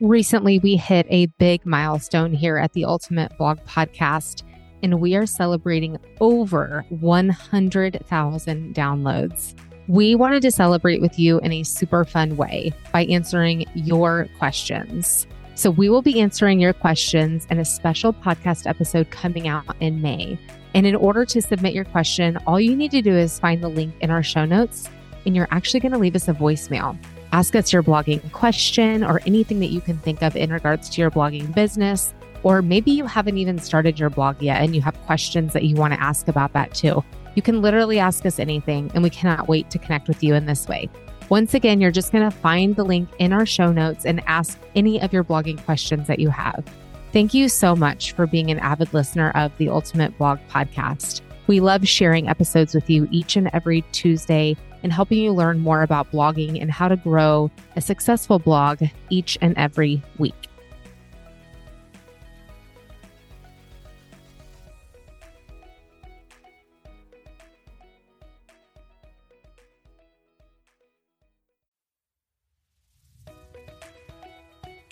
Recently, we hit a big milestone here at the Ultimate Blog Podcast, and we are celebrating over 100,000 downloads. We wanted to celebrate with you in a super fun way by answering your questions. So, we will be answering your questions in a special podcast episode coming out in May. And in order to submit your question, all you need to do is find the link in our show notes, and you're actually going to leave us a voicemail. Ask us your blogging question or anything that you can think of in regards to your blogging business. Or maybe you haven't even started your blog yet and you have questions that you want to ask about that too. You can literally ask us anything, and we cannot wait to connect with you in this way. Once again, you're just going to find the link in our show notes and ask any of your blogging questions that you have. Thank you so much for being an avid listener of the Ultimate Blog Podcast. We love sharing episodes with you each and every Tuesday and helping you learn more about blogging and how to grow a successful blog each and every week.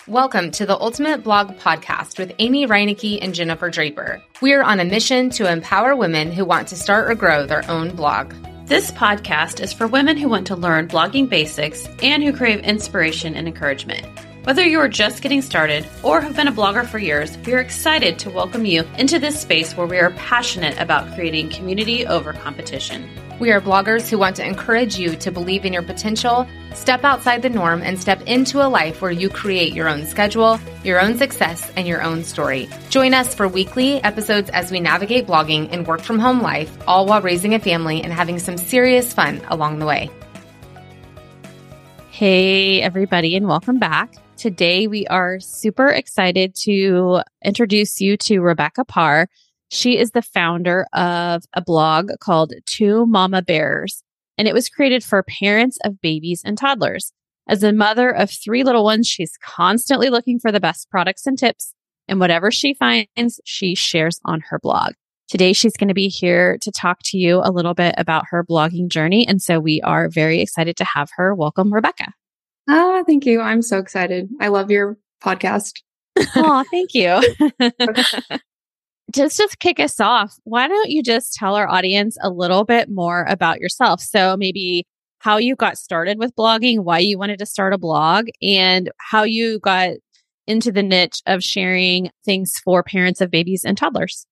Welcome to the Ultimate Blog Podcast with Amy Reinecke and Jennifer Draper. We are on a mission to empower women who want to start or grow their own blog. This podcast is for women who want to learn blogging basics and who crave inspiration and encouragement. Whether you are just getting started or have been a blogger for years, we are excited to welcome you into this space where we are passionate about creating community over competition. We are bloggers who want to encourage you to believe in your potential, step outside the norm, and step into a life where you create your own schedule, your own success, and your own story. Join us for weekly episodes as we navigate blogging and work from home life, all while raising a family and having some serious fun along the way. Hey, everybody, and welcome back. Today, we are super excited to introduce you to Rebekah Parr. She is the founder of a blog called Two Mama Bears, and it was created for parents of babies and toddlers. As a mother of three little ones, she's constantly looking for the best products and tips, and whatever she finds, she shares on her blog. Today, she's going to be here to talk to you a little bit about her blogging journey. And so we are very excited to have her. Welcome, Rebekah. Ah, thank you. I'm so excited. I love your podcast. oh, thank you. just to kick us off, why don't you just tell our audience a little bit more about yourself? So maybe how you got started with blogging, why you wanted to start a blog, and how you got into the niche of sharing things for parents of babies and toddlers.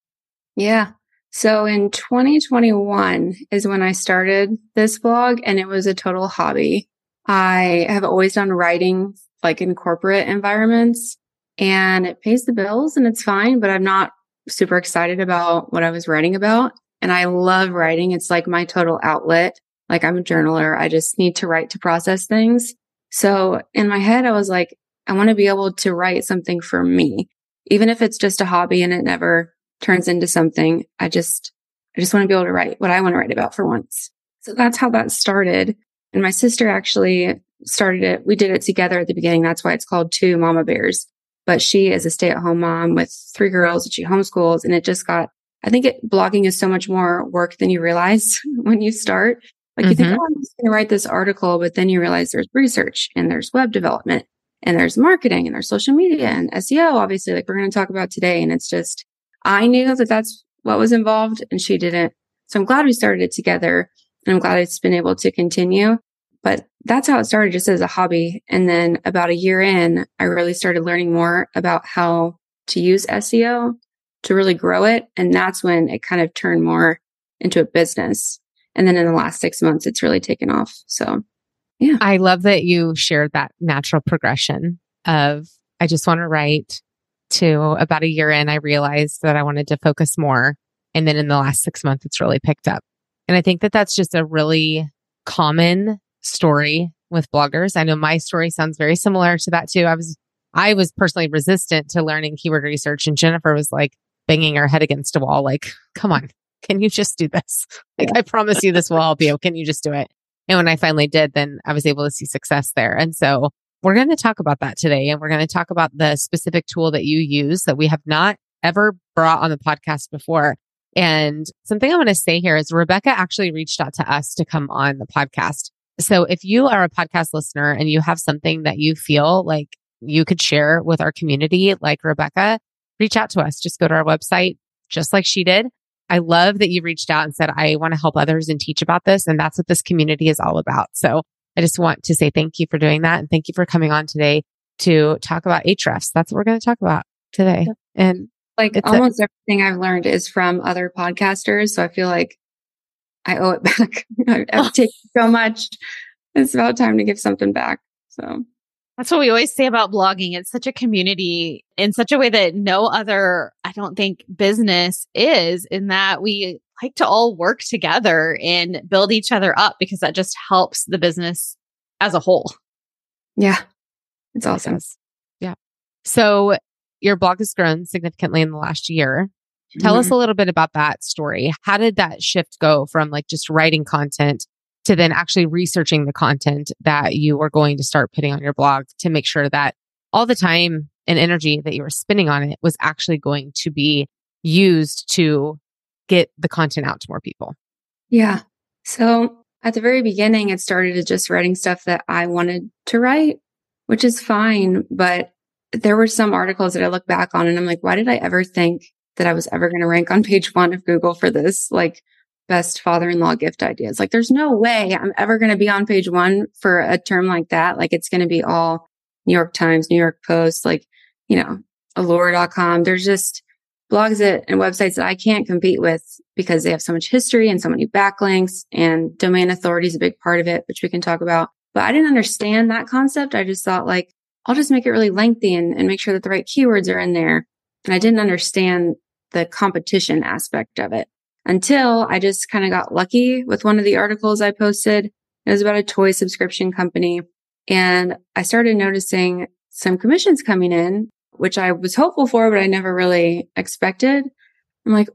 Yeah. So in 2021 is when I started this blog and it was a total hobby. I have always done writing like in corporate environments and it pays the bills and it's fine, but I'm not super excited about what I was writing about. And I love writing. It's like my total outlet. Like I'm a journaler. I just need to write to process things. So in my head, I was like, I want to be able to write something for me, even if it's just a hobby and it never turns into something. I just, I just want to be able to write what I want to write about for once. So that's how that started. And my sister actually started it. We did it together at the beginning. That's why it's called Two Mama Bears but she is a stay at home mom with three girls that she homeschools. And it just got, I think it, blogging is so much more work than you realize when you start. Like mm-hmm. you think, mm-hmm. oh, I'm just going to write this article, but then you realize there's research and there's web development and there's marketing and there's social media and SEO, obviously, like we're going to talk about today. And it's just, I knew that that's what was involved and she didn't. So I'm glad we started it together and I'm glad it's been able to continue. But that's how it started just as a hobby. And then about a year in, I really started learning more about how to use SEO to really grow it. And that's when it kind of turned more into a business. And then in the last six months, it's really taken off. So yeah. I love that you shared that natural progression of I just want to write to about a year in, I realized that I wanted to focus more. And then in the last six months, it's really picked up. And I think that that's just a really common story with bloggers. I know my story sounds very similar to that too. I was, I was personally resistant to learning keyword research and Jennifer was like banging her head against a wall. Like, come on, can you just do this? Like, yeah. I promise you this will help you. Can you just do it? And when I finally did, then I was able to see success there. And so we're going to talk about that today. And we're going to talk about the specific tool that you use that we have not ever brought on the podcast before. And something I want to say here is Rebekah actually reached out to us to come on the podcast. So if you are a podcast listener and you have something that you feel like you could share with our community like Rebekah, reach out to us. Just go to our website, just like she did. I love that you reached out and said, I want to help others and teach about this. And that's what this community is all about. So I just want to say thank you for doing that. And thank you for coming on today to talk about Ahrefs. That's what we're going to talk about today. And like almost a- everything I've learned is from other podcasters. So I feel like I owe it back. I've oh. taken so much. It's about time to give something back. So that's what we always say about blogging. It's such a community in such a way that no other, I don't think, business is in that we like to all work together and build each other up because that just helps the business as a whole. Yeah. It's awesome. Yeah. So your blog has grown significantly in the last year. Tell mm-hmm. us a little bit about that story. How did that shift go from like just writing content to then actually researching the content that you were going to start putting on your blog to make sure that all the time and energy that you were spending on it was actually going to be used to get the content out to more people? Yeah. So at the very beginning, it started as just writing stuff that I wanted to write, which is fine. But there were some articles that I look back on and I'm like, why did I ever think that I was ever going to rank on page one of Google for this? Like, best father-in-law gift ideas. Like there's no way I'm ever going to be on page one for a term like that. Like it's going to be all New York Times, New York Post, like, you know, allure.com. There's just blogs that and websites that I can't compete with because they have so much history and so many backlinks and domain authority is a big part of it, which we can talk about. But I didn't understand that concept. I just thought like, I'll just make it really lengthy and, and make sure that the right keywords are in there. And I didn't understand the competition aspect of it until I just kind of got lucky with one of the articles I posted. It was about a toy subscription company. And I started noticing some commissions coming in, which I was hopeful for, but I never really expected. I'm like,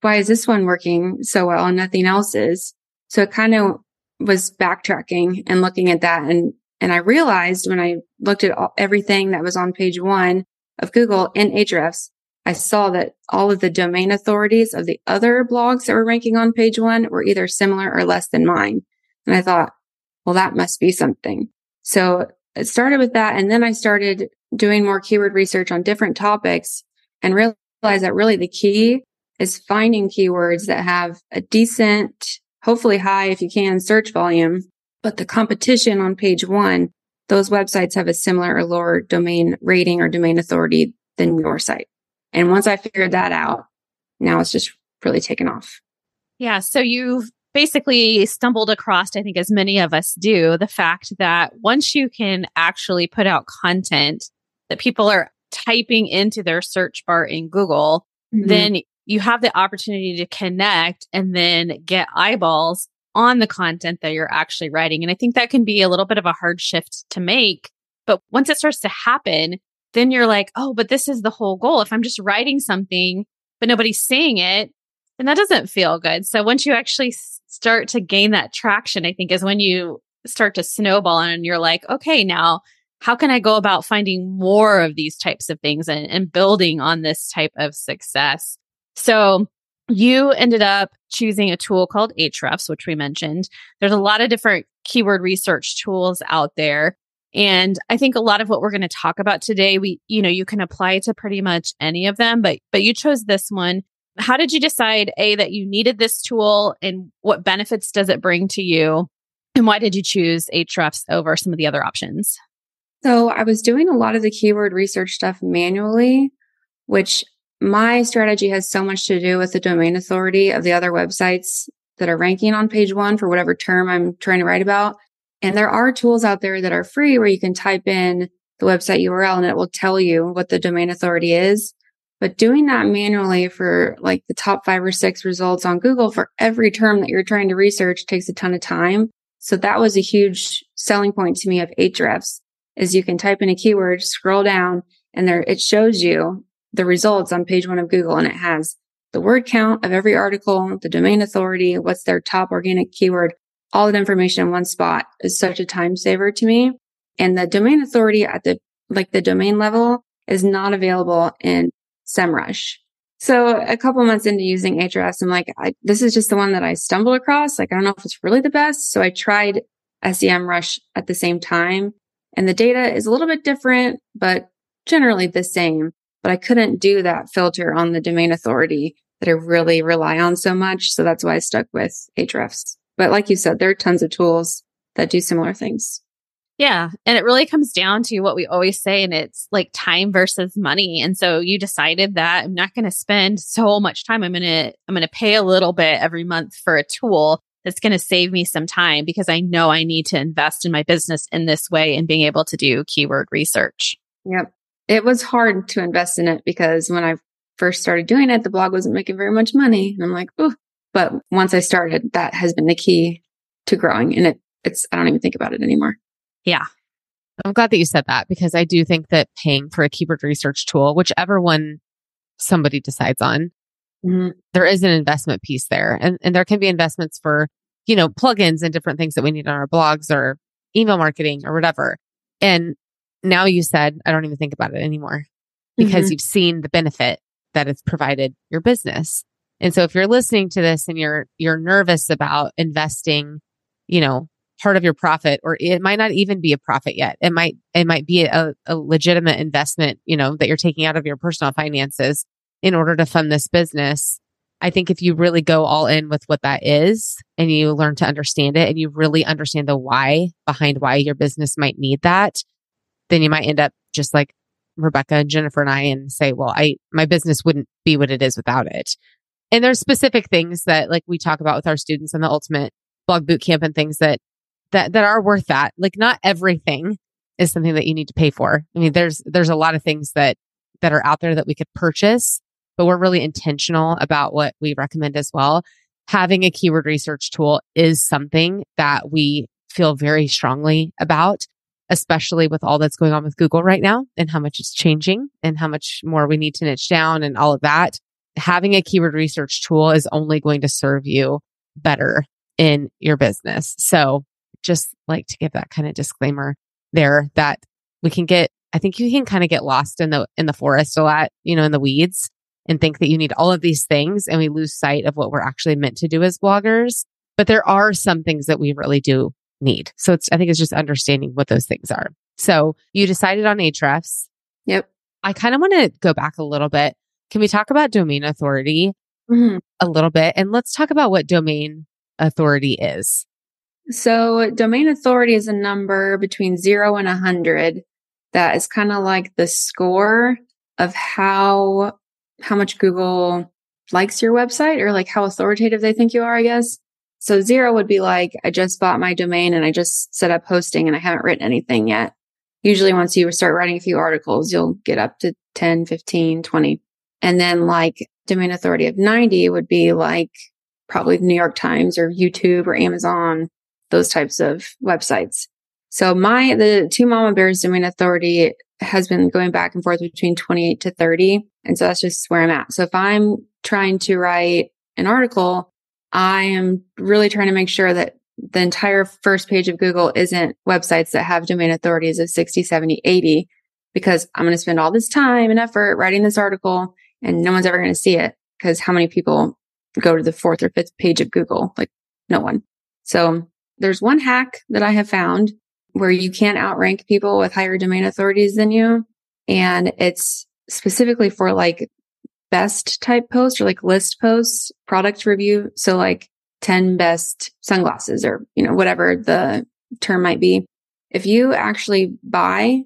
why is this one working so well and nothing else is? So it kind of was backtracking and looking at that. And, and I realized when I looked at all, everything that was on page one of Google in Ahrefs, I saw that all of the domain authorities of the other blogs that were ranking on page one were either similar or less than mine. And I thought, well, that must be something. So it started with that. And then I started doing more keyword research on different topics and realized that really the key is finding keywords that have a decent, hopefully high if you can search volume, but the competition on page one, those websites have a similar or lower domain rating or domain authority than your site. And once I figured that out, now it's just really taken off. Yeah. So you've basically stumbled across, I think, as many of us do, the fact that once you can actually put out content that people are typing into their search bar in Google, mm-hmm. then you have the opportunity to connect and then get eyeballs on the content that you're actually writing. And I think that can be a little bit of a hard shift to make. But once it starts to happen, then you're like, oh, but this is the whole goal. If I'm just writing something, but nobody's seeing it, then that doesn't feel good. So once you actually start to gain that traction, I think is when you start to snowball and you're like, okay, now how can I go about finding more of these types of things and, and building on this type of success? So you ended up choosing a tool called Ahrefs, which we mentioned. There's a lot of different keyword research tools out there. And I think a lot of what we're going to talk about today, we, you know, you can apply to pretty much any of them, but, but you chose this one. How did you decide, A, that you needed this tool and what benefits does it bring to you? And why did you choose Ahrefs over some of the other options? So I was doing a lot of the keyword research stuff manually, which my strategy has so much to do with the domain authority of the other websites that are ranking on page one for whatever term I'm trying to write about. And there are tools out there that are free where you can type in the website URL and it will tell you what the domain authority is. But doing that manually for like the top five or six results on Google for every term that you're trying to research takes a ton of time. So that was a huge selling point to me of Ahrefs is you can type in a keyword, scroll down and there it shows you the results on page one of Google and it has the word count of every article, the domain authority, what's their top organic keyword, all that information in one spot is such a time saver to me. And the domain authority at the, like the domain level is not available in SEMrush. So a couple months into using Ahrefs, I'm like, I, this is just the one that I stumbled across. Like, I don't know if it's really the best. So I tried SEMrush at the same time And the data is a little bit different, but generally the same. But I couldn't do that filter on the domain authority that I really rely on so much. So that's why I stuck with Ahrefs. But like you said, there are tons of tools that do similar things. Yeah. And it really comes down to what we always say, and it's like time versus money. And so you decided that I'm not going to spend so much time. I'm going to, I'm going to pay a little bit every month for a tool that's going to save me some time because I know I need to invest in my business in this way and being able to do keyword research. Yep. It was hard to invest in it because when I first started doing it, the blog wasn't making very much money. And I'm like, oh, but once I started, that has been the key to growing. And it, it's, I don't even think about it anymore. Yeah. I'm glad that you said that because I do think that paying for a keyword research tool, whichever one somebody decides on, mm-hmm. there is an investment piece there. And, and there can be investments for, you know, plugins and different things that we need on our blogs or email marketing or whatever. And now you said, I don't even think about it anymore because mm-hmm. you've seen the benefit that it's provided your business. And so if you're listening to this and you're, you're nervous about investing, you know, part of your profit, or it might not even be a profit yet. It might, it might be a, a legitimate investment, you know, that you're taking out of your personal finances in order to fund this business. I think if you really go all in with what that is and you learn to understand it and you really understand the why behind why your business might need that, then you might end up just like Rebekah and Jennifer and I and say, well, I, my business wouldn't be what it is without it. And there's specific things that like we talk about with our students in the ultimate blog boot camp and things that that that are worth that. Like not everything is something that you need to pay for. I mean, there's there's a lot of things that that are out there that we could purchase, but we're really intentional about what we recommend as well. Having a keyword research tool is something that we feel very strongly about, especially with all that's going on with Google right now and how much it's changing and how much more we need to niche down and all of that. Having a keyword research tool is only going to serve you better in your business. So just like to give that kind of disclaimer there that we can get, I think you can kind of get lost in the, in the forest a lot, you know, in the weeds and think that you need all of these things and we lose sight of what we're actually meant to do as bloggers. But there are some things that we really do need. So it's, I think it's just understanding what those things are. So you decided on Ahrefs. Yep. I kind of want to go back a little bit. Can we talk about domain authority mm-hmm. a little bit? And let's talk about what domain authority is. So domain authority is a number between zero and a hundred that is kind of like the score of how, how much Google likes your website or like how authoritative they think you are, I guess. So zero would be like, I just bought my domain and I just set up hosting and I haven't written anything yet. Usually once you start writing a few articles, you'll get up to 10, 15, 20. And then like domain authority of 90 would be like probably the New York Times or YouTube or Amazon those types of websites. So my, the two mama bears domain authority has been going back and forth between 28 to 30. And so that's just where I'm at. So if I'm trying to write an article, I am really trying to make sure that the entire first page of Google isn't websites that have domain authorities of 60, 70, 80, because I'm going to spend all this time and effort writing this article and no one's ever going to see it because how many people go to the fourth or fifth page of Google? Like no one. So there's one hack that I have found where you can't outrank people with higher domain authorities than you. And it's specifically for like best type posts or like list posts, product review. So like 10 best sunglasses or, you know, whatever the term might be. If you actually buy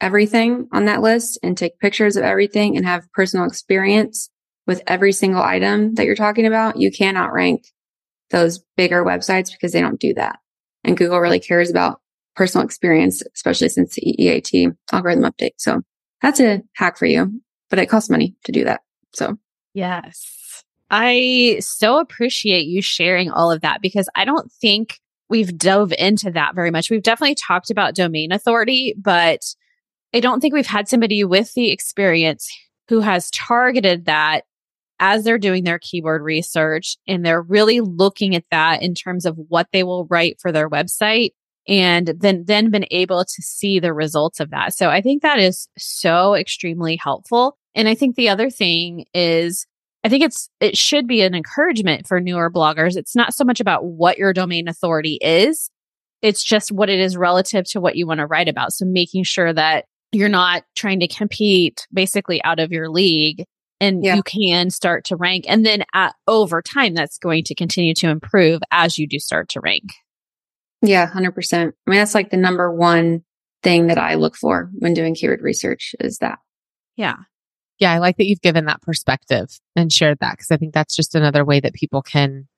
everything on that list and take pictures of everything and have personal experience with every single item that you're talking about, you can outrank those bigger websites because they don't do that. And Google really cares about personal experience, especially since the EEAT algorithm update. So that's a hack for you, but it costs money to do that. So yes, I so appreciate you sharing all of that because I don't think we've dove into that very much. We've definitely talked about domain authority, but I don't think we've had somebody with the experience who has targeted that as they're doing their keyword research and they're really looking at that in terms of what they will write for their website and then then been able to see the results of that. So I think that is so extremely helpful. And I think the other thing is I think it's it should be an encouragement for newer bloggers. It's not so much about what your domain authority is, It's just what it is relative to what you want to write about. So making sure that you're not trying to compete basically out of your league and yeah. you can start to rank. And then at, over time, that's going to continue to improve as you do start to rank. Yeah, 100%. I mean, that's like the number one thing that I look for when doing keyword research is that. Yeah. Yeah, I like that you've given that perspective and shared that because I think that's just another way that people can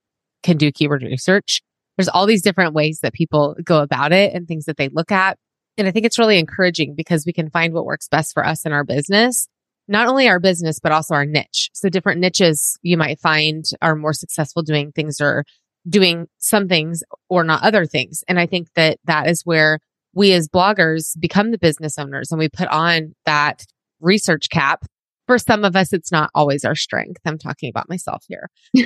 can do keyword research. There's all these different ways that people go about it and things that they look at. And I think it's really encouraging because we can find what works best for us in our business, not only our business, but also our niche. So different niches you might find are more successful doing things or doing some things or not other things. And I think that that is where we as bloggers become the business owners and we put on that research cap for some of us, it's not always our strength. I'm talking about myself here.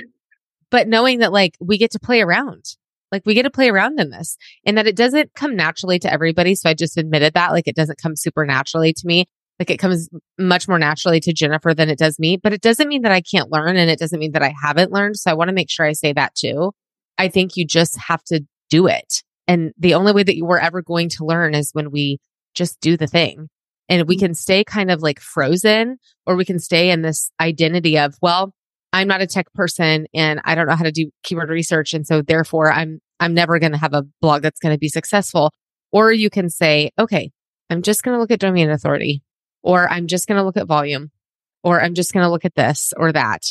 but knowing that like we get to play around, like we get to play around in this and that it doesn't come naturally to everybody. So I just admitted that like it doesn't come super naturally to me. Like it comes much more naturally to Jennifer than it does me, but it doesn't mean that I can't learn and it doesn't mean that I haven't learned. So I want to make sure I say that too. I think you just have to do it. And the only way that you were ever going to learn is when we just do the thing and we mm. can stay kind of like frozen or we can stay in this identity of, well, I'm not a tech person and I don't know how to do keyword research. And so therefore I'm, I'm never going to have a blog that's going to be successful. Or you can say, okay, I'm just going to look at domain authority or I'm just going to look at volume or I'm just going to look at this or that.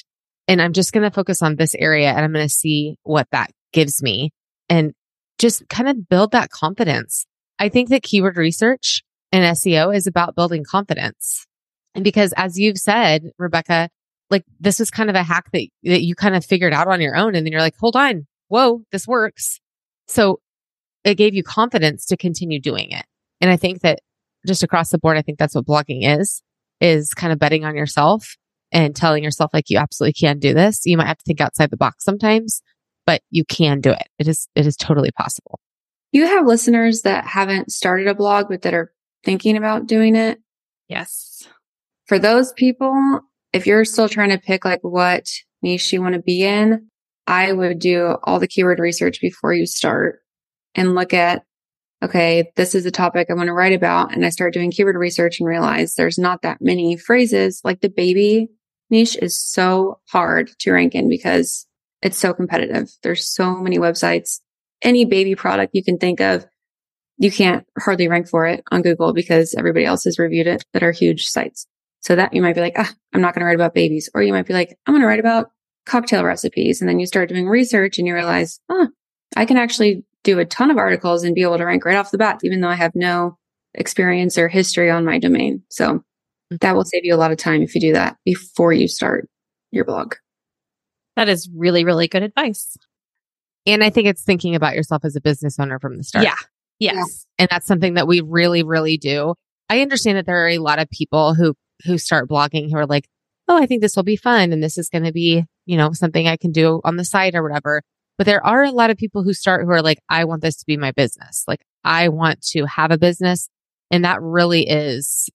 And I'm just going to focus on this area and I'm going to see what that gives me and just kind of build that confidence. I think that keyword research and SEO is about building confidence. And because as you've said, Rebekah, like this was kind of a hack that, that you kind of figured out on your own. And then you're like, hold on. Whoa, this works. So it gave you confidence to continue doing it. And I think that just across the board, I think that's what blogging is, is kind of betting on yourself and telling yourself like you absolutely can do this. You might have to think outside the box sometimes, but you can do it. It is, it is totally possible. You have listeners that haven't started a blog, but that are thinking about doing it. Yes. For those people, if you're still trying to pick like what niche you want to be in, I would do all the keyword research before you start and look at, okay, this is a topic I want to write about. And I start doing keyword research and realize there's not that many phrases like the baby niche is so hard to rank in because it's so competitive. There's so many websites. Any baby product you can think of you can't hardly rank for it on Google because everybody else has reviewed it that are huge sites. So that you might be like, ah, I'm not going to write about babies. Or you might be like, I'm going to write about cocktail recipes. And then you start doing research and you realize, oh, I can actually do a ton of articles and be able to rank right off the bat, even though I have no experience or history on my domain. So mm-hmm. that will save you a lot of time if you do that before you start your blog. That is really, really good advice. And I think it's thinking about yourself as a business owner from the start. Yeah. Yes. Yeah. And that's something that we really, really do. I understand that there are a lot of people who, who start blogging who are like, Oh, I think this will be fun. And this is going to be, you know, something I can do on the side or whatever. But there are a lot of people who start who are like, I want this to be my business. Like I want to have a business. And that really is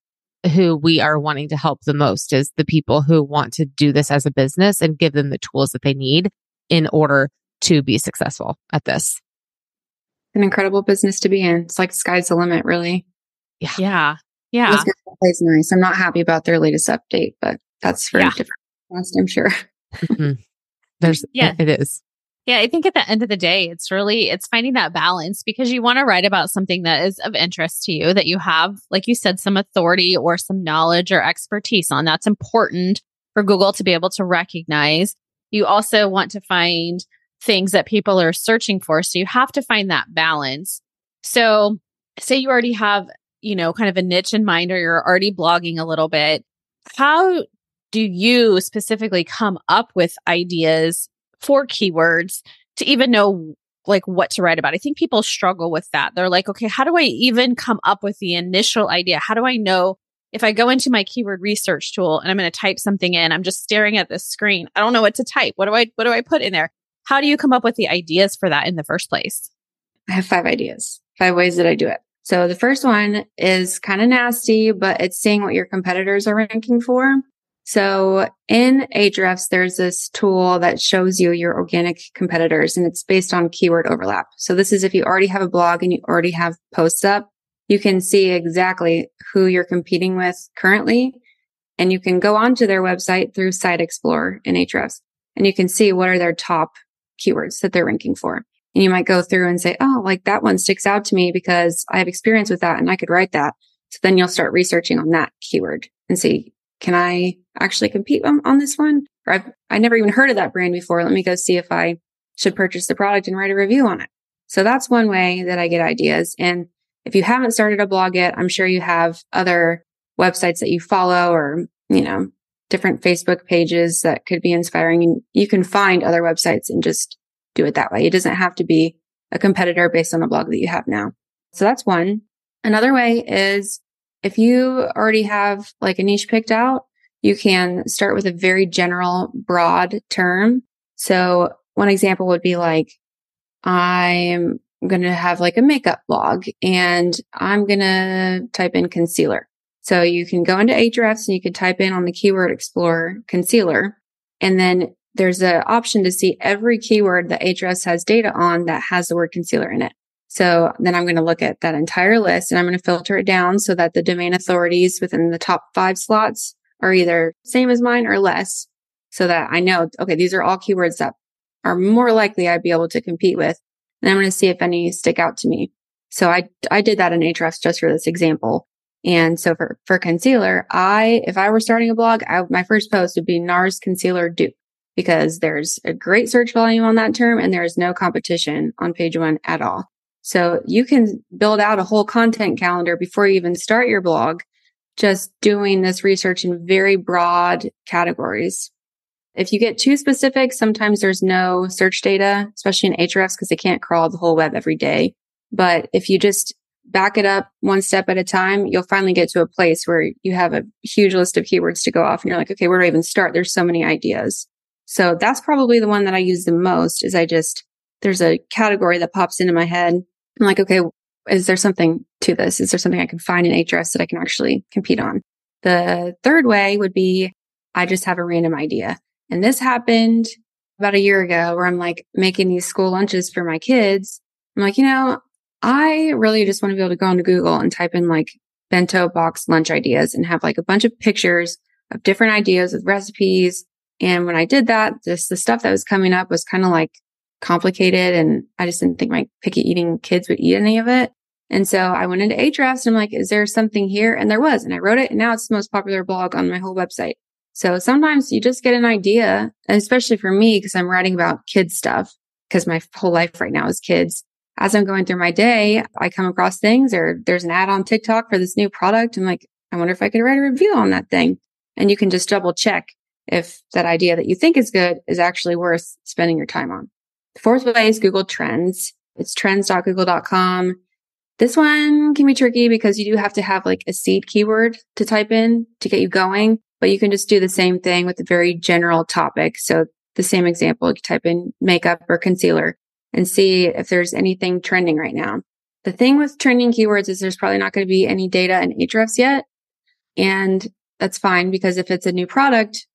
who we are wanting to help the most is the people who want to do this as a business and give them the tools that they need in order to be successful at this an incredible business to be in. It's like sky's the limit, really. Yeah. Yeah. Yeah. This nice. I'm not happy about their latest update, but that's for yeah. a different cost, I'm sure. Mm-hmm. There's, yeah, it is. Yeah, I think at the end of the day, it's really it's finding that balance because you want to write about something that is of interest to you that you have, like you said, some authority or some knowledge or expertise on. That's important for Google to be able to recognize. You also want to find things that people are searching for. So you have to find that balance. So say you already have, you know, kind of a niche in mind or you're already blogging a little bit. How do you specifically come up with ideas for keywords to even know like what to write about? I think people struggle with that. They're like, okay, how do I even come up with the initial idea? How do I know if I go into my keyword research tool and I'm going to type something in, I'm just staring at this screen. I don't know what to type. What do I what do I put in there? How do you come up with the ideas for that in the first place? I have five ideas, five ways that I do it. So the first one is kind of nasty, but it's seeing what your competitors are ranking for. So in Ahrefs, there's this tool that shows you your organic competitors and it's based on keyword overlap. So this is if you already have a blog and you already have posts up, you can see exactly who you're competing with currently. And you can go onto their website through Site Explorer in Ahrefs and you can see what are their top keywords that they're ranking for. And you might go through and say, Oh, like that one sticks out to me because I have experience with that and I could write that. So then you'll start researching on that keyword and see, can I actually compete on, on this one? Or I've, I never even heard of that brand before. Let me go see if I should purchase the product and write a review on it. So that's one way that I get ideas. And if you haven't started a blog yet, I'm sure you have other websites that you follow or, you know, different Facebook pages that could be inspiring and you can find other websites and just do it that way. It doesn't have to be a competitor based on the blog that you have now. So that's one. Another way is if you already have like a niche picked out, you can start with a very general, broad term. So one example would be like, I'm going to have like a makeup blog and I'm going to type in concealer. So you can go into Ahrefs and you can type in on the keyword explorer concealer. And then there's an option to see every keyword that Ahrefs has data on that has the word concealer in it. So then I'm going to look at that entire list and I'm going to filter it down so that the domain authorities within the top five slots are either same as mine or less so that I know, okay, these are all keywords that are more likely I'd be able to compete with. And I'm going to see if any stick out to me. So I, I did that in Ahrefs just for this example. And so for, for concealer, I, if I were starting a blog, I, my first post would be NARS concealer dupe because there's a great search volume on that term and there is no competition on page one at all. So you can build out a whole content calendar before you even start your blog, just doing this research in very broad categories. If you get too specific, sometimes there's no search data, especially in Ahrefs because they can't crawl the whole web every day. But if you just back it up one step at a time, you'll finally get to a place where you have a huge list of keywords to go off and you're like, okay, where do I even start? There's so many ideas. So that's probably the one that I use the most is I just, there's a category that pops into my head. I'm like, okay, is there something to this? Is there something I can find in Ahrefs that I can actually compete on? The third way would be I just have a random idea. And this happened about a year ago where I'm like making these school lunches for my kids. I'm like, you know, I really just want to be able to go onto Google and type in like bento box lunch ideas and have like a bunch of pictures of different ideas with recipes. And when I did that, just the stuff that was coming up was kind of like complicated. And I just didn't think my picky eating kids would eat any of it. And so I went into Ahrefs and I'm like, is there something here? And there was, and I wrote it. And now it's the most popular blog on my whole website. So sometimes you just get an idea, especially for me, because I'm writing about kids stuff, because my whole life right now is kids. As I'm going through my day, I come across things or there's an ad on TikTok for this new product. I'm like, I wonder if I could write a review on that thing. And you can just double check if that idea that you think is good is actually worth spending your time on. Fourth way is Google Trends. It's trends.google.com. This one can be tricky because you do have to have like a seed keyword to type in to get you going but you can just do the same thing with a very general topic. So the same example, you type in makeup or concealer and see if there's anything trending right now. The thing with trending keywords is there's probably not going to be any data in Ahrefs yet. And that's fine because if it's a new product,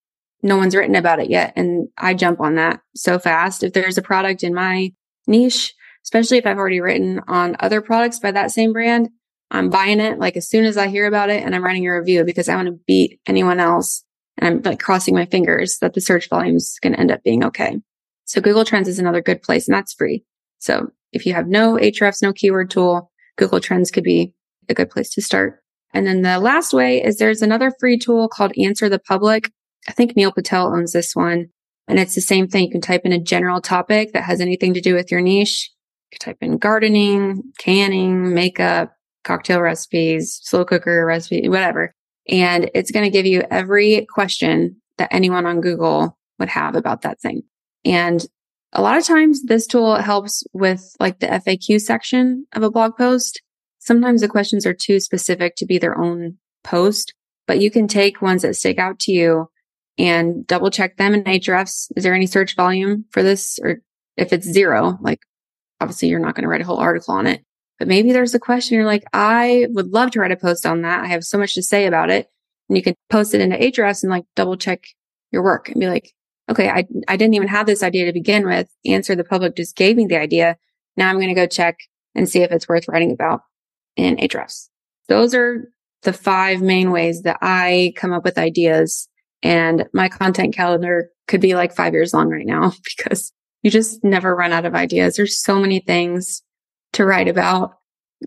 no one's written about it yet. And I jump on that so fast. If there's a product in my niche, especially if I've already written on other products by that same brand, I'm buying it like as soon as I hear about it and I'm writing a review because I want to beat anyone else. And I'm like crossing my fingers that the search volume is going to end up being okay. So Google Trends is another good place and that's free. So if you have no Ahrefs, no keyword tool, Google Trends could be a good place to start. And then the last way is there's another free tool called Answer the Public. I think Neil Patel owns this one. And it's the same thing. You can type in a general topic that has anything to do with your niche. You can type in gardening, canning, makeup, cocktail recipes, slow cooker recipe, whatever. And it's going to give you every question that anyone on Google would have about that thing. And a lot of times this tool helps with like the FAQ section of a blog post. Sometimes the questions are too specific to be their own post, but you can take ones that stick out to you and double check them in Ahrefs. Is there any search volume for this? Or if it's zero, like obviously you're not going to write a whole article on it but maybe there's a question you're like, I would love to write a post on that. I have so much to say about it. and you can post it into Ahrefs and like double check your work and be like, okay, I, I didn't even have this idea to begin with. Answer the public just gave me the idea. Now I'm going to go check and see if it's worth writing about in Ahrefs. Those are the five main ways that I come up with ideas and my content calendar could be like five years long right now because you just never run out of ideas. There's so many things to write about.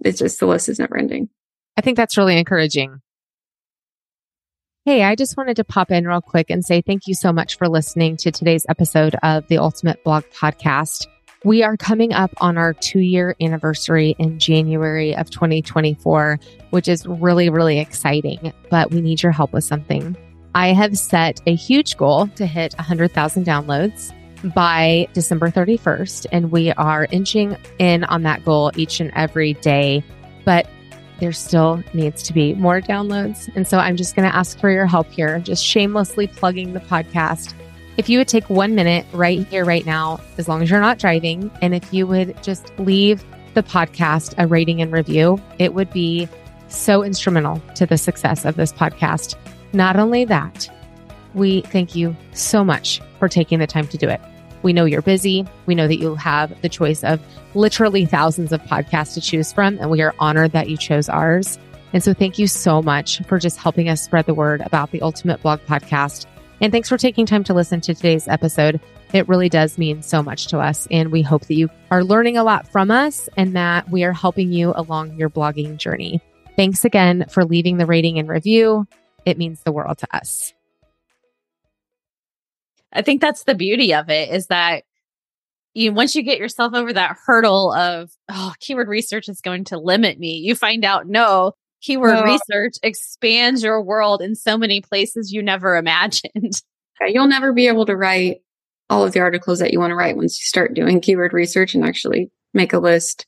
It's just the list is never ending. I think that's really encouraging. Hey, I just wanted to pop in real quick and say thank you so much for listening to today's episode of the Ultimate Blog Podcast. We are coming up on our two year anniversary in January of 2024, which is really, really exciting, but we need your help with something. I have set a huge goal to hit 100,000 downloads by December 31st, and we are inching in on that goal each and every day. But there still needs to be more downloads. And so I'm just going to ask for your help here, just shamelessly plugging the podcast. If you would take one minute right here, right now, as long as you're not driving, and if you would just leave the podcast a rating and review, it would be so instrumental to the success of this podcast. Not only that, we thank you so much for taking the time to do it. We know you're busy. We know that you have the choice of literally thousands of podcasts to choose from, and we are honored that you chose ours. And so thank you so much for just helping us spread the word about the Ultimate Blog Podcast. And thanks for taking time to listen to today's episode. It really does mean so much to us. And we hope that you are learning a lot from us and that we are helping you along your blogging journey. Thanks again for leaving the rating and review. It means the world to us. I think that's the beauty of it is that you once you get yourself over that hurdle of oh keyword research is going to limit me you find out no keyword research expands your world in so many places you never imagined. You'll never be able to write all of the articles that you want to write once you start doing keyword research and actually make a list.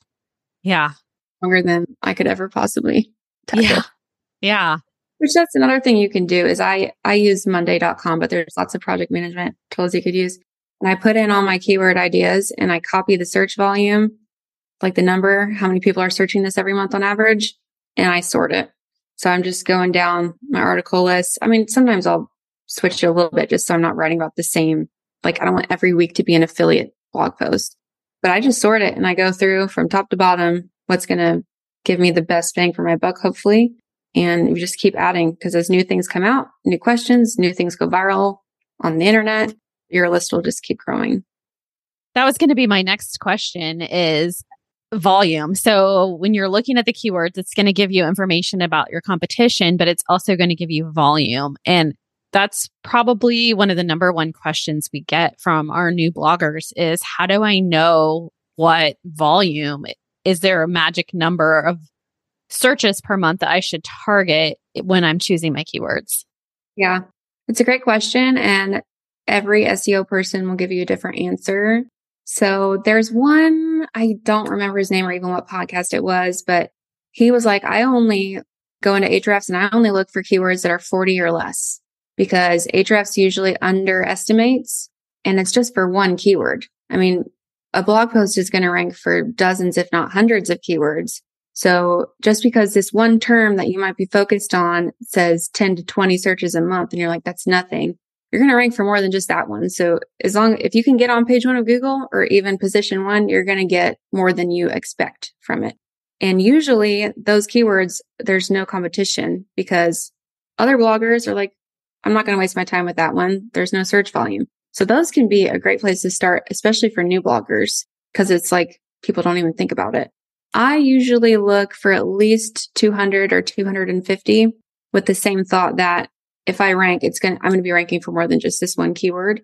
Yeah. Longer than i could ever possibly tackle. yeah yeah which that's another thing you can do is i i use monday.com but there's lots of project management tools you could use and I put in all my keyword ideas and I copy the search volume, like the number, how many people are searching this every month on average, and I sort it. So I'm just going down my article list. I mean, sometimes I'll switch it a little bit just so I'm not writing about the same. Like I don't want every week to be an affiliate blog post, but I just sort it and I go through from top to bottom what's going to give me the best bang for my buck, hopefully. And we just keep adding because as new things come out, new questions, new things go viral on the internet, your list will just keep growing. That was going to be my next question is volume. So when you're looking at the keywords, it's going to give you information about your competition, but it's also going to give you volume. And that's probably one of the number one questions we get from our new bloggers is how do I know what volume? Is there a magic number of searches per month that I should target when I'm choosing my keywords? Yeah, it's a great question. And every SEO person will give you a different answer. So there's one, I don't remember his name or even what podcast it was, but he was like, I only go into Ahrefs and I only look for keywords that are 40 or less because Ahrefs usually underestimates and it's just for one keyword. I mean, a blog post is going to rank for dozens, if not hundreds of keywords. So just because this one term that you might be focused on says 10 to 20 searches a month and you're like, that's nothing you're going to rank for more than just that one. So as long, if you can get on page one of Google or even position one, you're going to get more than you expect from it. And usually those keywords, there's no competition because other bloggers are like, I'm not going to waste my time with that one. There's no search volume. So those can be a great place to start, especially for new bloggers, because it's like people don't even think about it. I usually look for at least 200 or 250 with the same thought that if I rank, it's going to, I'm going to be ranking for more than just this one keyword.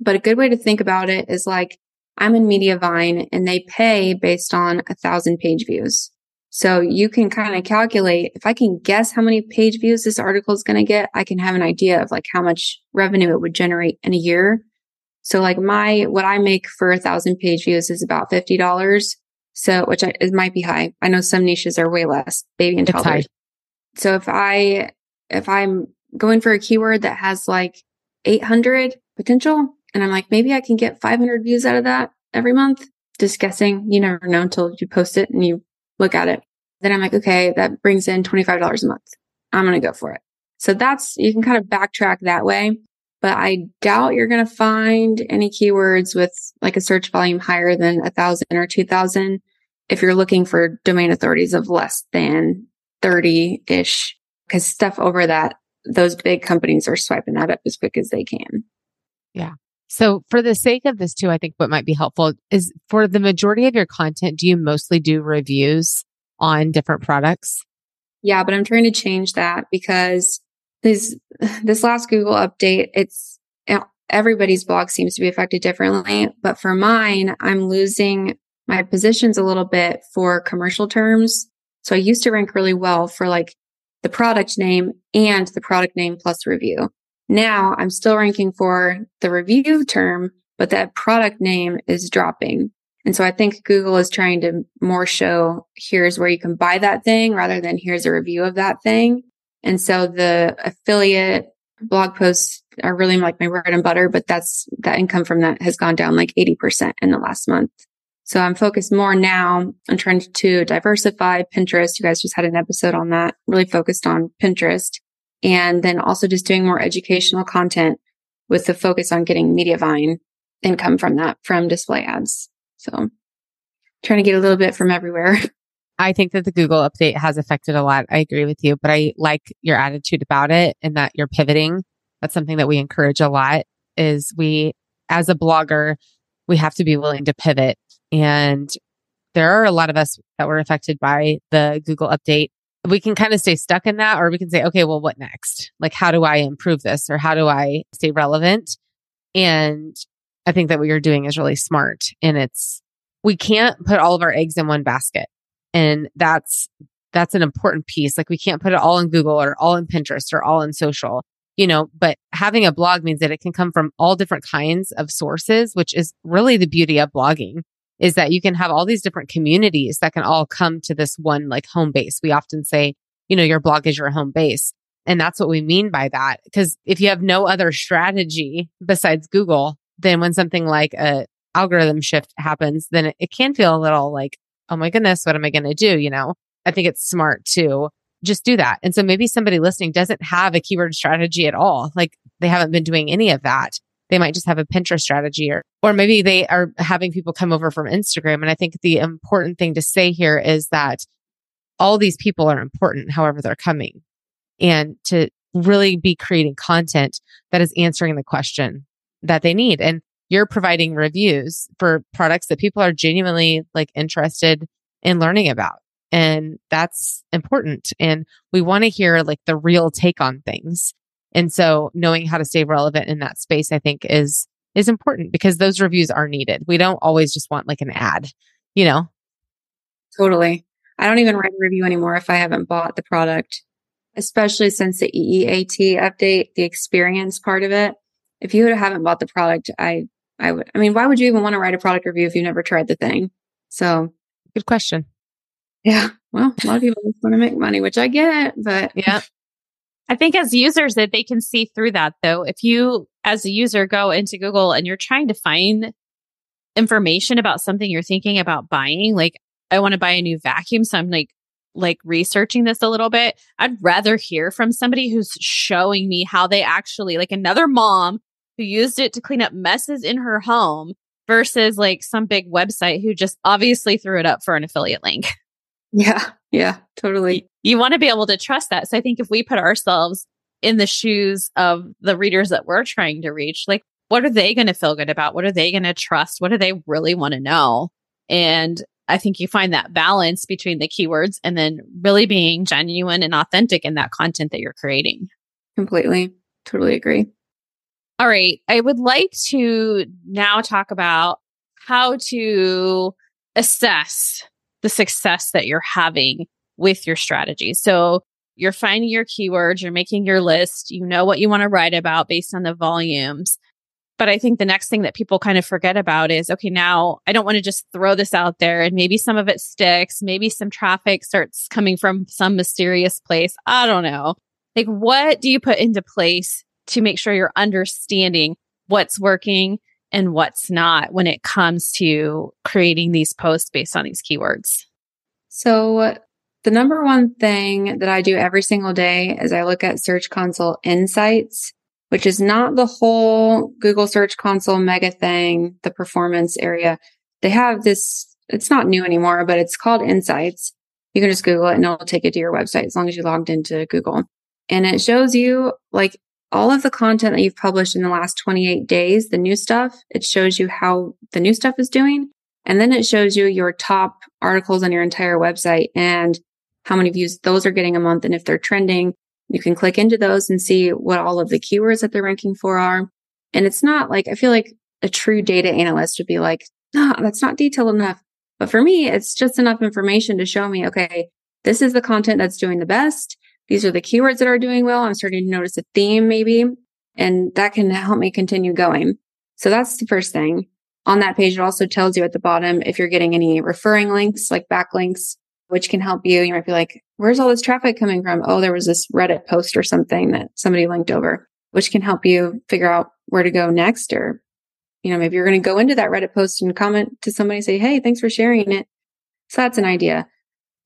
But a good way to think about it is like, I'm in Mediavine and they pay based on a thousand page views. So you can kind of calculate if I can guess how many page views this article is going to get, I can have an idea of like how much revenue it would generate in a year. So like my, what I make for a thousand page views is about $50. So, which I, it might be high. I know some niches are way less, baby and toddlers. So if I, if I'm going for a keyword that has like 800 potential. And I'm like, maybe I can get 500 views out of that every month. Just guessing. You never know until you post it and you look at it. Then I'm like, okay, that brings in $25 a month. I'm going to go for it. So that's, you can kind of backtrack that way. But I doubt you're going to find any keywords with like a search volume higher than a thousand or 2000 if you're looking for domain authorities of less than 30 ish, because stuff over that, those big companies are swiping that up as quick as they can. Yeah. So for the sake of this too, I think what might be helpful is for the majority of your content, do you mostly do reviews on different products? Yeah, but I'm trying to change that because this, this last Google update, it's everybody's blog seems to be affected differently. But for mine, I'm losing my positions a little bit for commercial terms. So I used to rank really well for like the product name and the product name plus review. Now I'm still ranking for the review term, but that product name is dropping. And so I think Google is trying to more show here's where you can buy that thing rather than here's a review of that thing. And so the affiliate blog posts are really like my bread and butter, but that's that income from that has gone down like 80% in the last month. So I'm focused more now on trying to diversify Pinterest. You guys just had an episode on that, really focused on Pinterest. And then also just doing more educational content with the focus on getting Mediavine income from that, from display ads. So trying to get a little bit from everywhere. I think that the Google update has affected a lot. I agree with you, but I like your attitude about it and that you're pivoting. That's something that we encourage a lot is we, as a blogger, we have to be willing to pivot and there are a lot of us that were affected by the Google update. We can kind of stay stuck in that, or we can say, okay, well, what next? Like, how do I improve this? Or how do I stay relevant? And I think that what you're doing is really smart. And it's, we can't put all of our eggs in one basket. And that's, that's an important piece. Like we can't put it all in Google or all in Pinterest or all in social, you know, but having a blog means that it can come from all different kinds of sources, which is really the beauty of blogging is that you can have all these different communities that can all come to this one like home base. We often say, you know, your blog is your home base. And that's what we mean by that. Cause if you have no other strategy besides Google, then when something like a algorithm shift happens, then it, can feel a little like, oh my goodness, what am I going to do? You know, I think it's smart to just do that. And so maybe somebody listening doesn't have a keyword strategy at all. Like they haven't been doing any of that. They might just have a Pinterest strategy or, or maybe they are having people come over from Instagram. And I think the important thing to say here is that all these people are important, however they're coming and to really be creating content that is answering the question that they need. And you're providing reviews for products that people are genuinely like interested in learning about. And that's important. And we want to hear like the real take on things. And so knowing how to stay relevant in that space, I think is, is important because those reviews are needed. We don't always just want like an ad, you know? Totally. I don't even write a review anymore if I haven't bought the product, especially since the EEAT update, the experience part of it. If you haven't bought the product, I, I would, I mean, why would you even want to write a product review if you've never tried the thing? So good question. Yeah. Well, a lot of people just want to make money, which I get, but yeah, I think as users that they can see through that though. If you as a user go into Google and you're trying to find information about something you're thinking about buying, like I want to buy a new vacuum. So I'm like, like researching this a little bit. I'd rather hear from somebody who's showing me how they actually like another mom who used it to clean up messes in her home versus like some big website who just obviously threw it up for an affiliate link. Yeah. Yeah, totally. You want to be able to trust that. So I think if we put ourselves in the shoes of the readers that we're trying to reach, like what are they going to feel good about? What are they going to trust? What do they really want to know? And I think you find that balance between the keywords and then really being genuine and authentic in that content that you're creating. Completely. Totally agree. All right. I would like to now talk about how to assess the success that you're having with your strategy. So you're finding your keywords, you're making your list, you know what you want to write about based on the volumes. But I think the next thing that people kind of forget about is okay, now I don't want to just throw this out there and maybe some of it sticks. Maybe some traffic starts coming from some mysterious place. I don't know. Like, what do you put into place to make sure you're understanding what's working and what's not when it comes to creating these posts based on these keywords? So The number one thing that I do every single day is I look at Search Console Insights, which is not the whole Google Search Console mega thing, the performance area. They have this, it's not new anymore, but it's called Insights. You can just Google it and it'll take it to your website as long as you logged into Google. And it shows you like all of the content that you've published in the last 28 days, the new stuff. It shows you how the new stuff is doing. And then it shows you your top articles on your entire website and how many views those are getting a month. And if they're trending, you can click into those and see what all of the keywords that they're ranking for are. And it's not like, I feel like a true data analyst would be like, no, that's not detailed enough. But for me, it's just enough information to show me, okay, this is the content that's doing the best. These are the keywords that are doing well. I'm starting to notice a theme maybe, and that can help me continue going. So that's the first thing. On that page, it also tells you at the bottom if you're getting any referring links like backlinks which can help you. You might be like, where's all this traffic coming from? Oh, there was this Reddit post or something that somebody linked over, which can help you figure out where to go next. Or, you know, maybe you're going to go into that Reddit post and comment to somebody, say, Hey, thanks for sharing it. So that's an idea.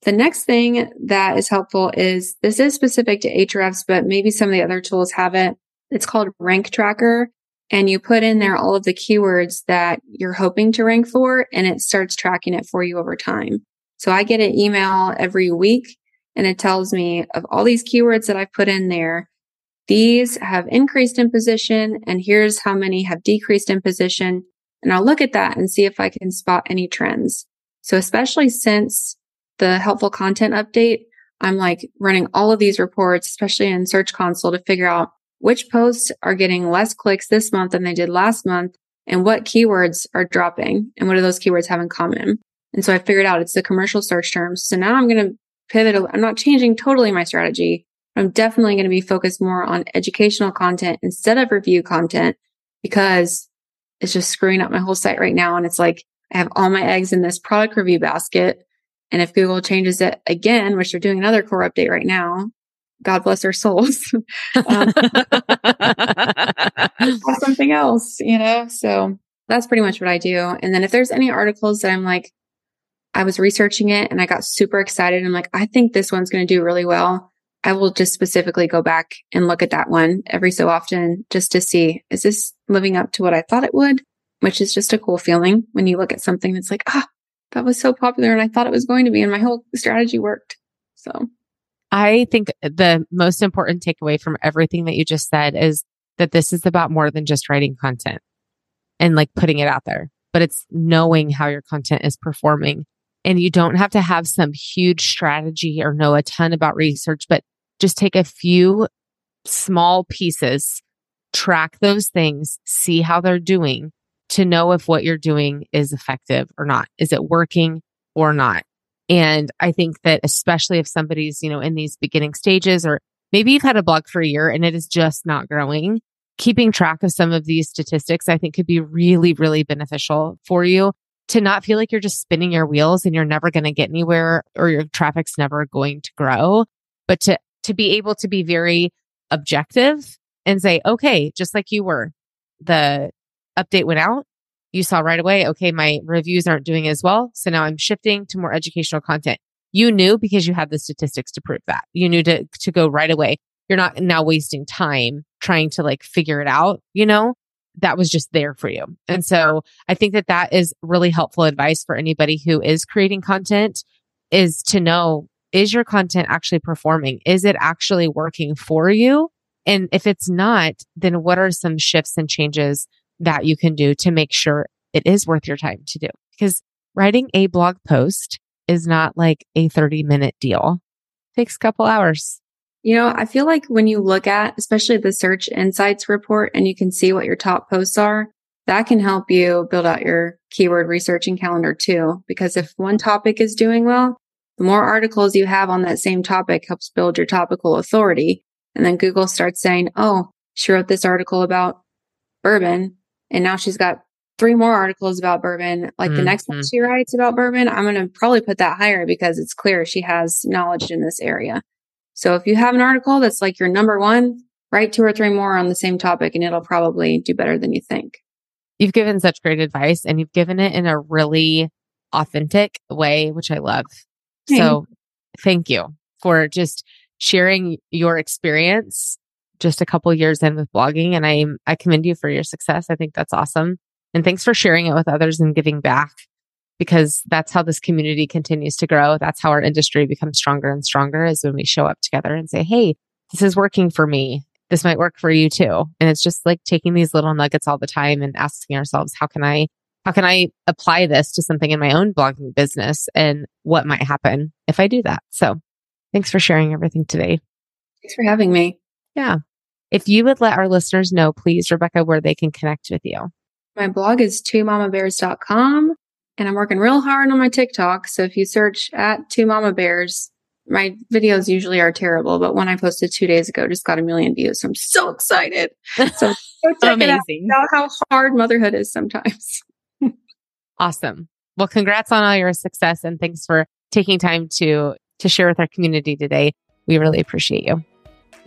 The next thing that is helpful is this is specific to Ahrefs, but maybe some of the other tools have it. It's called Rank Tracker. And you put in there all of the keywords that you're hoping to rank for, and it starts tracking it for you over time. So I get an email every week and it tells me of all these keywords that I've put in there. These have increased in position and here's how many have decreased in position. And I'll look at that and see if I can spot any trends. So especially since the helpful content update, I'm like running all of these reports, especially in search console to figure out which posts are getting less clicks this month than they did last month and what keywords are dropping and what do those keywords have in common. And so I figured out it's the commercial search terms. So now I'm going to pivot. I'm not changing totally my strategy. I'm definitely going to be focused more on educational content instead of review content because it's just screwing up my whole site right now. And it's like I have all my eggs in this product review basket. And if Google changes it again, which they're doing another core update right now, God bless their souls. um, something else, you know? So that's pretty much what I do. And then if there's any articles that I'm like, I was researching it and I got super excited. I'm like, I think this one's going to do really well. I will just specifically go back and look at that one every so often just to see, is this living up to what I thought it would? Which is just a cool feeling when you look at something that's like, ah, that was so popular and I thought it was going to be and my whole strategy worked. So I think the most important takeaway from everything that you just said is that this is about more than just writing content and like putting it out there, but it's knowing how your content is performing and you don't have to have some huge strategy or know a ton about research, but just take a few small pieces, track those things, see how they're doing to know if what you're doing is effective or not. Is it working or not? And I think that especially if somebody's, you know, in these beginning stages or maybe you've had a blog for a year and it is just not growing, keeping track of some of these statistics, I think could be really, really beneficial for you to not feel like you're just spinning your wheels and you're never going to get anywhere or your traffic's never going to grow, but to, to be able to be very objective and say, okay, just like you were, the update went out. You saw right away, okay, my reviews aren't doing as well. So now I'm shifting to more educational content. You knew because you had the statistics to prove that. You knew to, to go right away. You're not now wasting time trying to like figure it out, you know? that was just there for you. And so I think that that is really helpful advice for anybody who is creating content is to know, is your content actually performing? Is it actually working for you? And if it's not, then what are some shifts and changes that you can do to make sure it is worth your time to do? Because writing a blog post is not like a 30 minute deal. It takes a couple hours. You know, I feel like when you look at, especially the search insights report and you can see what your top posts are, that can help you build out your keyword researching calendar too. Because if one topic is doing well, the more articles you have on that same topic helps build your topical authority. And then Google starts saying, Oh, she wrote this article about bourbon and now she's got three more articles about bourbon. Like mm-hmm. the next one mm-hmm. she writes about bourbon, I'm going to probably put that higher because it's clear she has knowledge in this area. So if you have an article that's like your number one, write two or three more on the same topic and it'll probably do better than you think. You've given such great advice and you've given it in a really authentic way, which I love. So thank you for just sharing your experience just a couple years in with blogging. And I, I commend you for your success. I think that's awesome. And thanks for sharing it with others and giving back because that's how this community continues to grow. That's how our industry becomes stronger and stronger is when we show up together and say, Hey, this is working for me. This might work for you too. And it's just like taking these little nuggets all the time and asking ourselves, how can I, how can I apply this to something in my own blogging business and what might happen if I do that? So thanks for sharing everything today. Thanks for having me. Yeah. If you would let our listeners know, please, Rebekah, where they can connect with you. My blog is twomamabears.com and I'm working real hard on my TikTok. So if you search at two mama bears, my videos usually are terrible, but one I posted two days ago just got a million views. So I'm so excited. So amazing. Out, how hard motherhood is sometimes. awesome. Well, congrats on all your success and thanks for taking time to to share with our community today. We really appreciate you.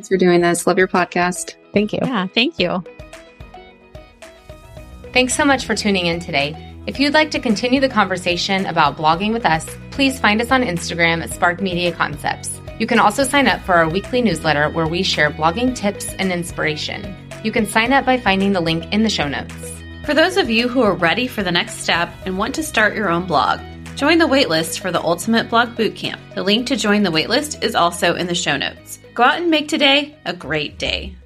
Thanks for doing this. Love your podcast. Thank you. Yeah, thank you. Thanks so much for tuning in today. If you'd like to continue the conversation about blogging with us, please find us on Instagram at Spark Media Concepts. You can also sign up for our weekly newsletter where we share blogging tips and inspiration. You can sign up by finding the link in the show notes. For those of you who are ready for the next step and want to start your own blog, join the waitlist for the Ultimate Blog Bootcamp. The link to join the waitlist is also in the show notes. Go out and make today a great day.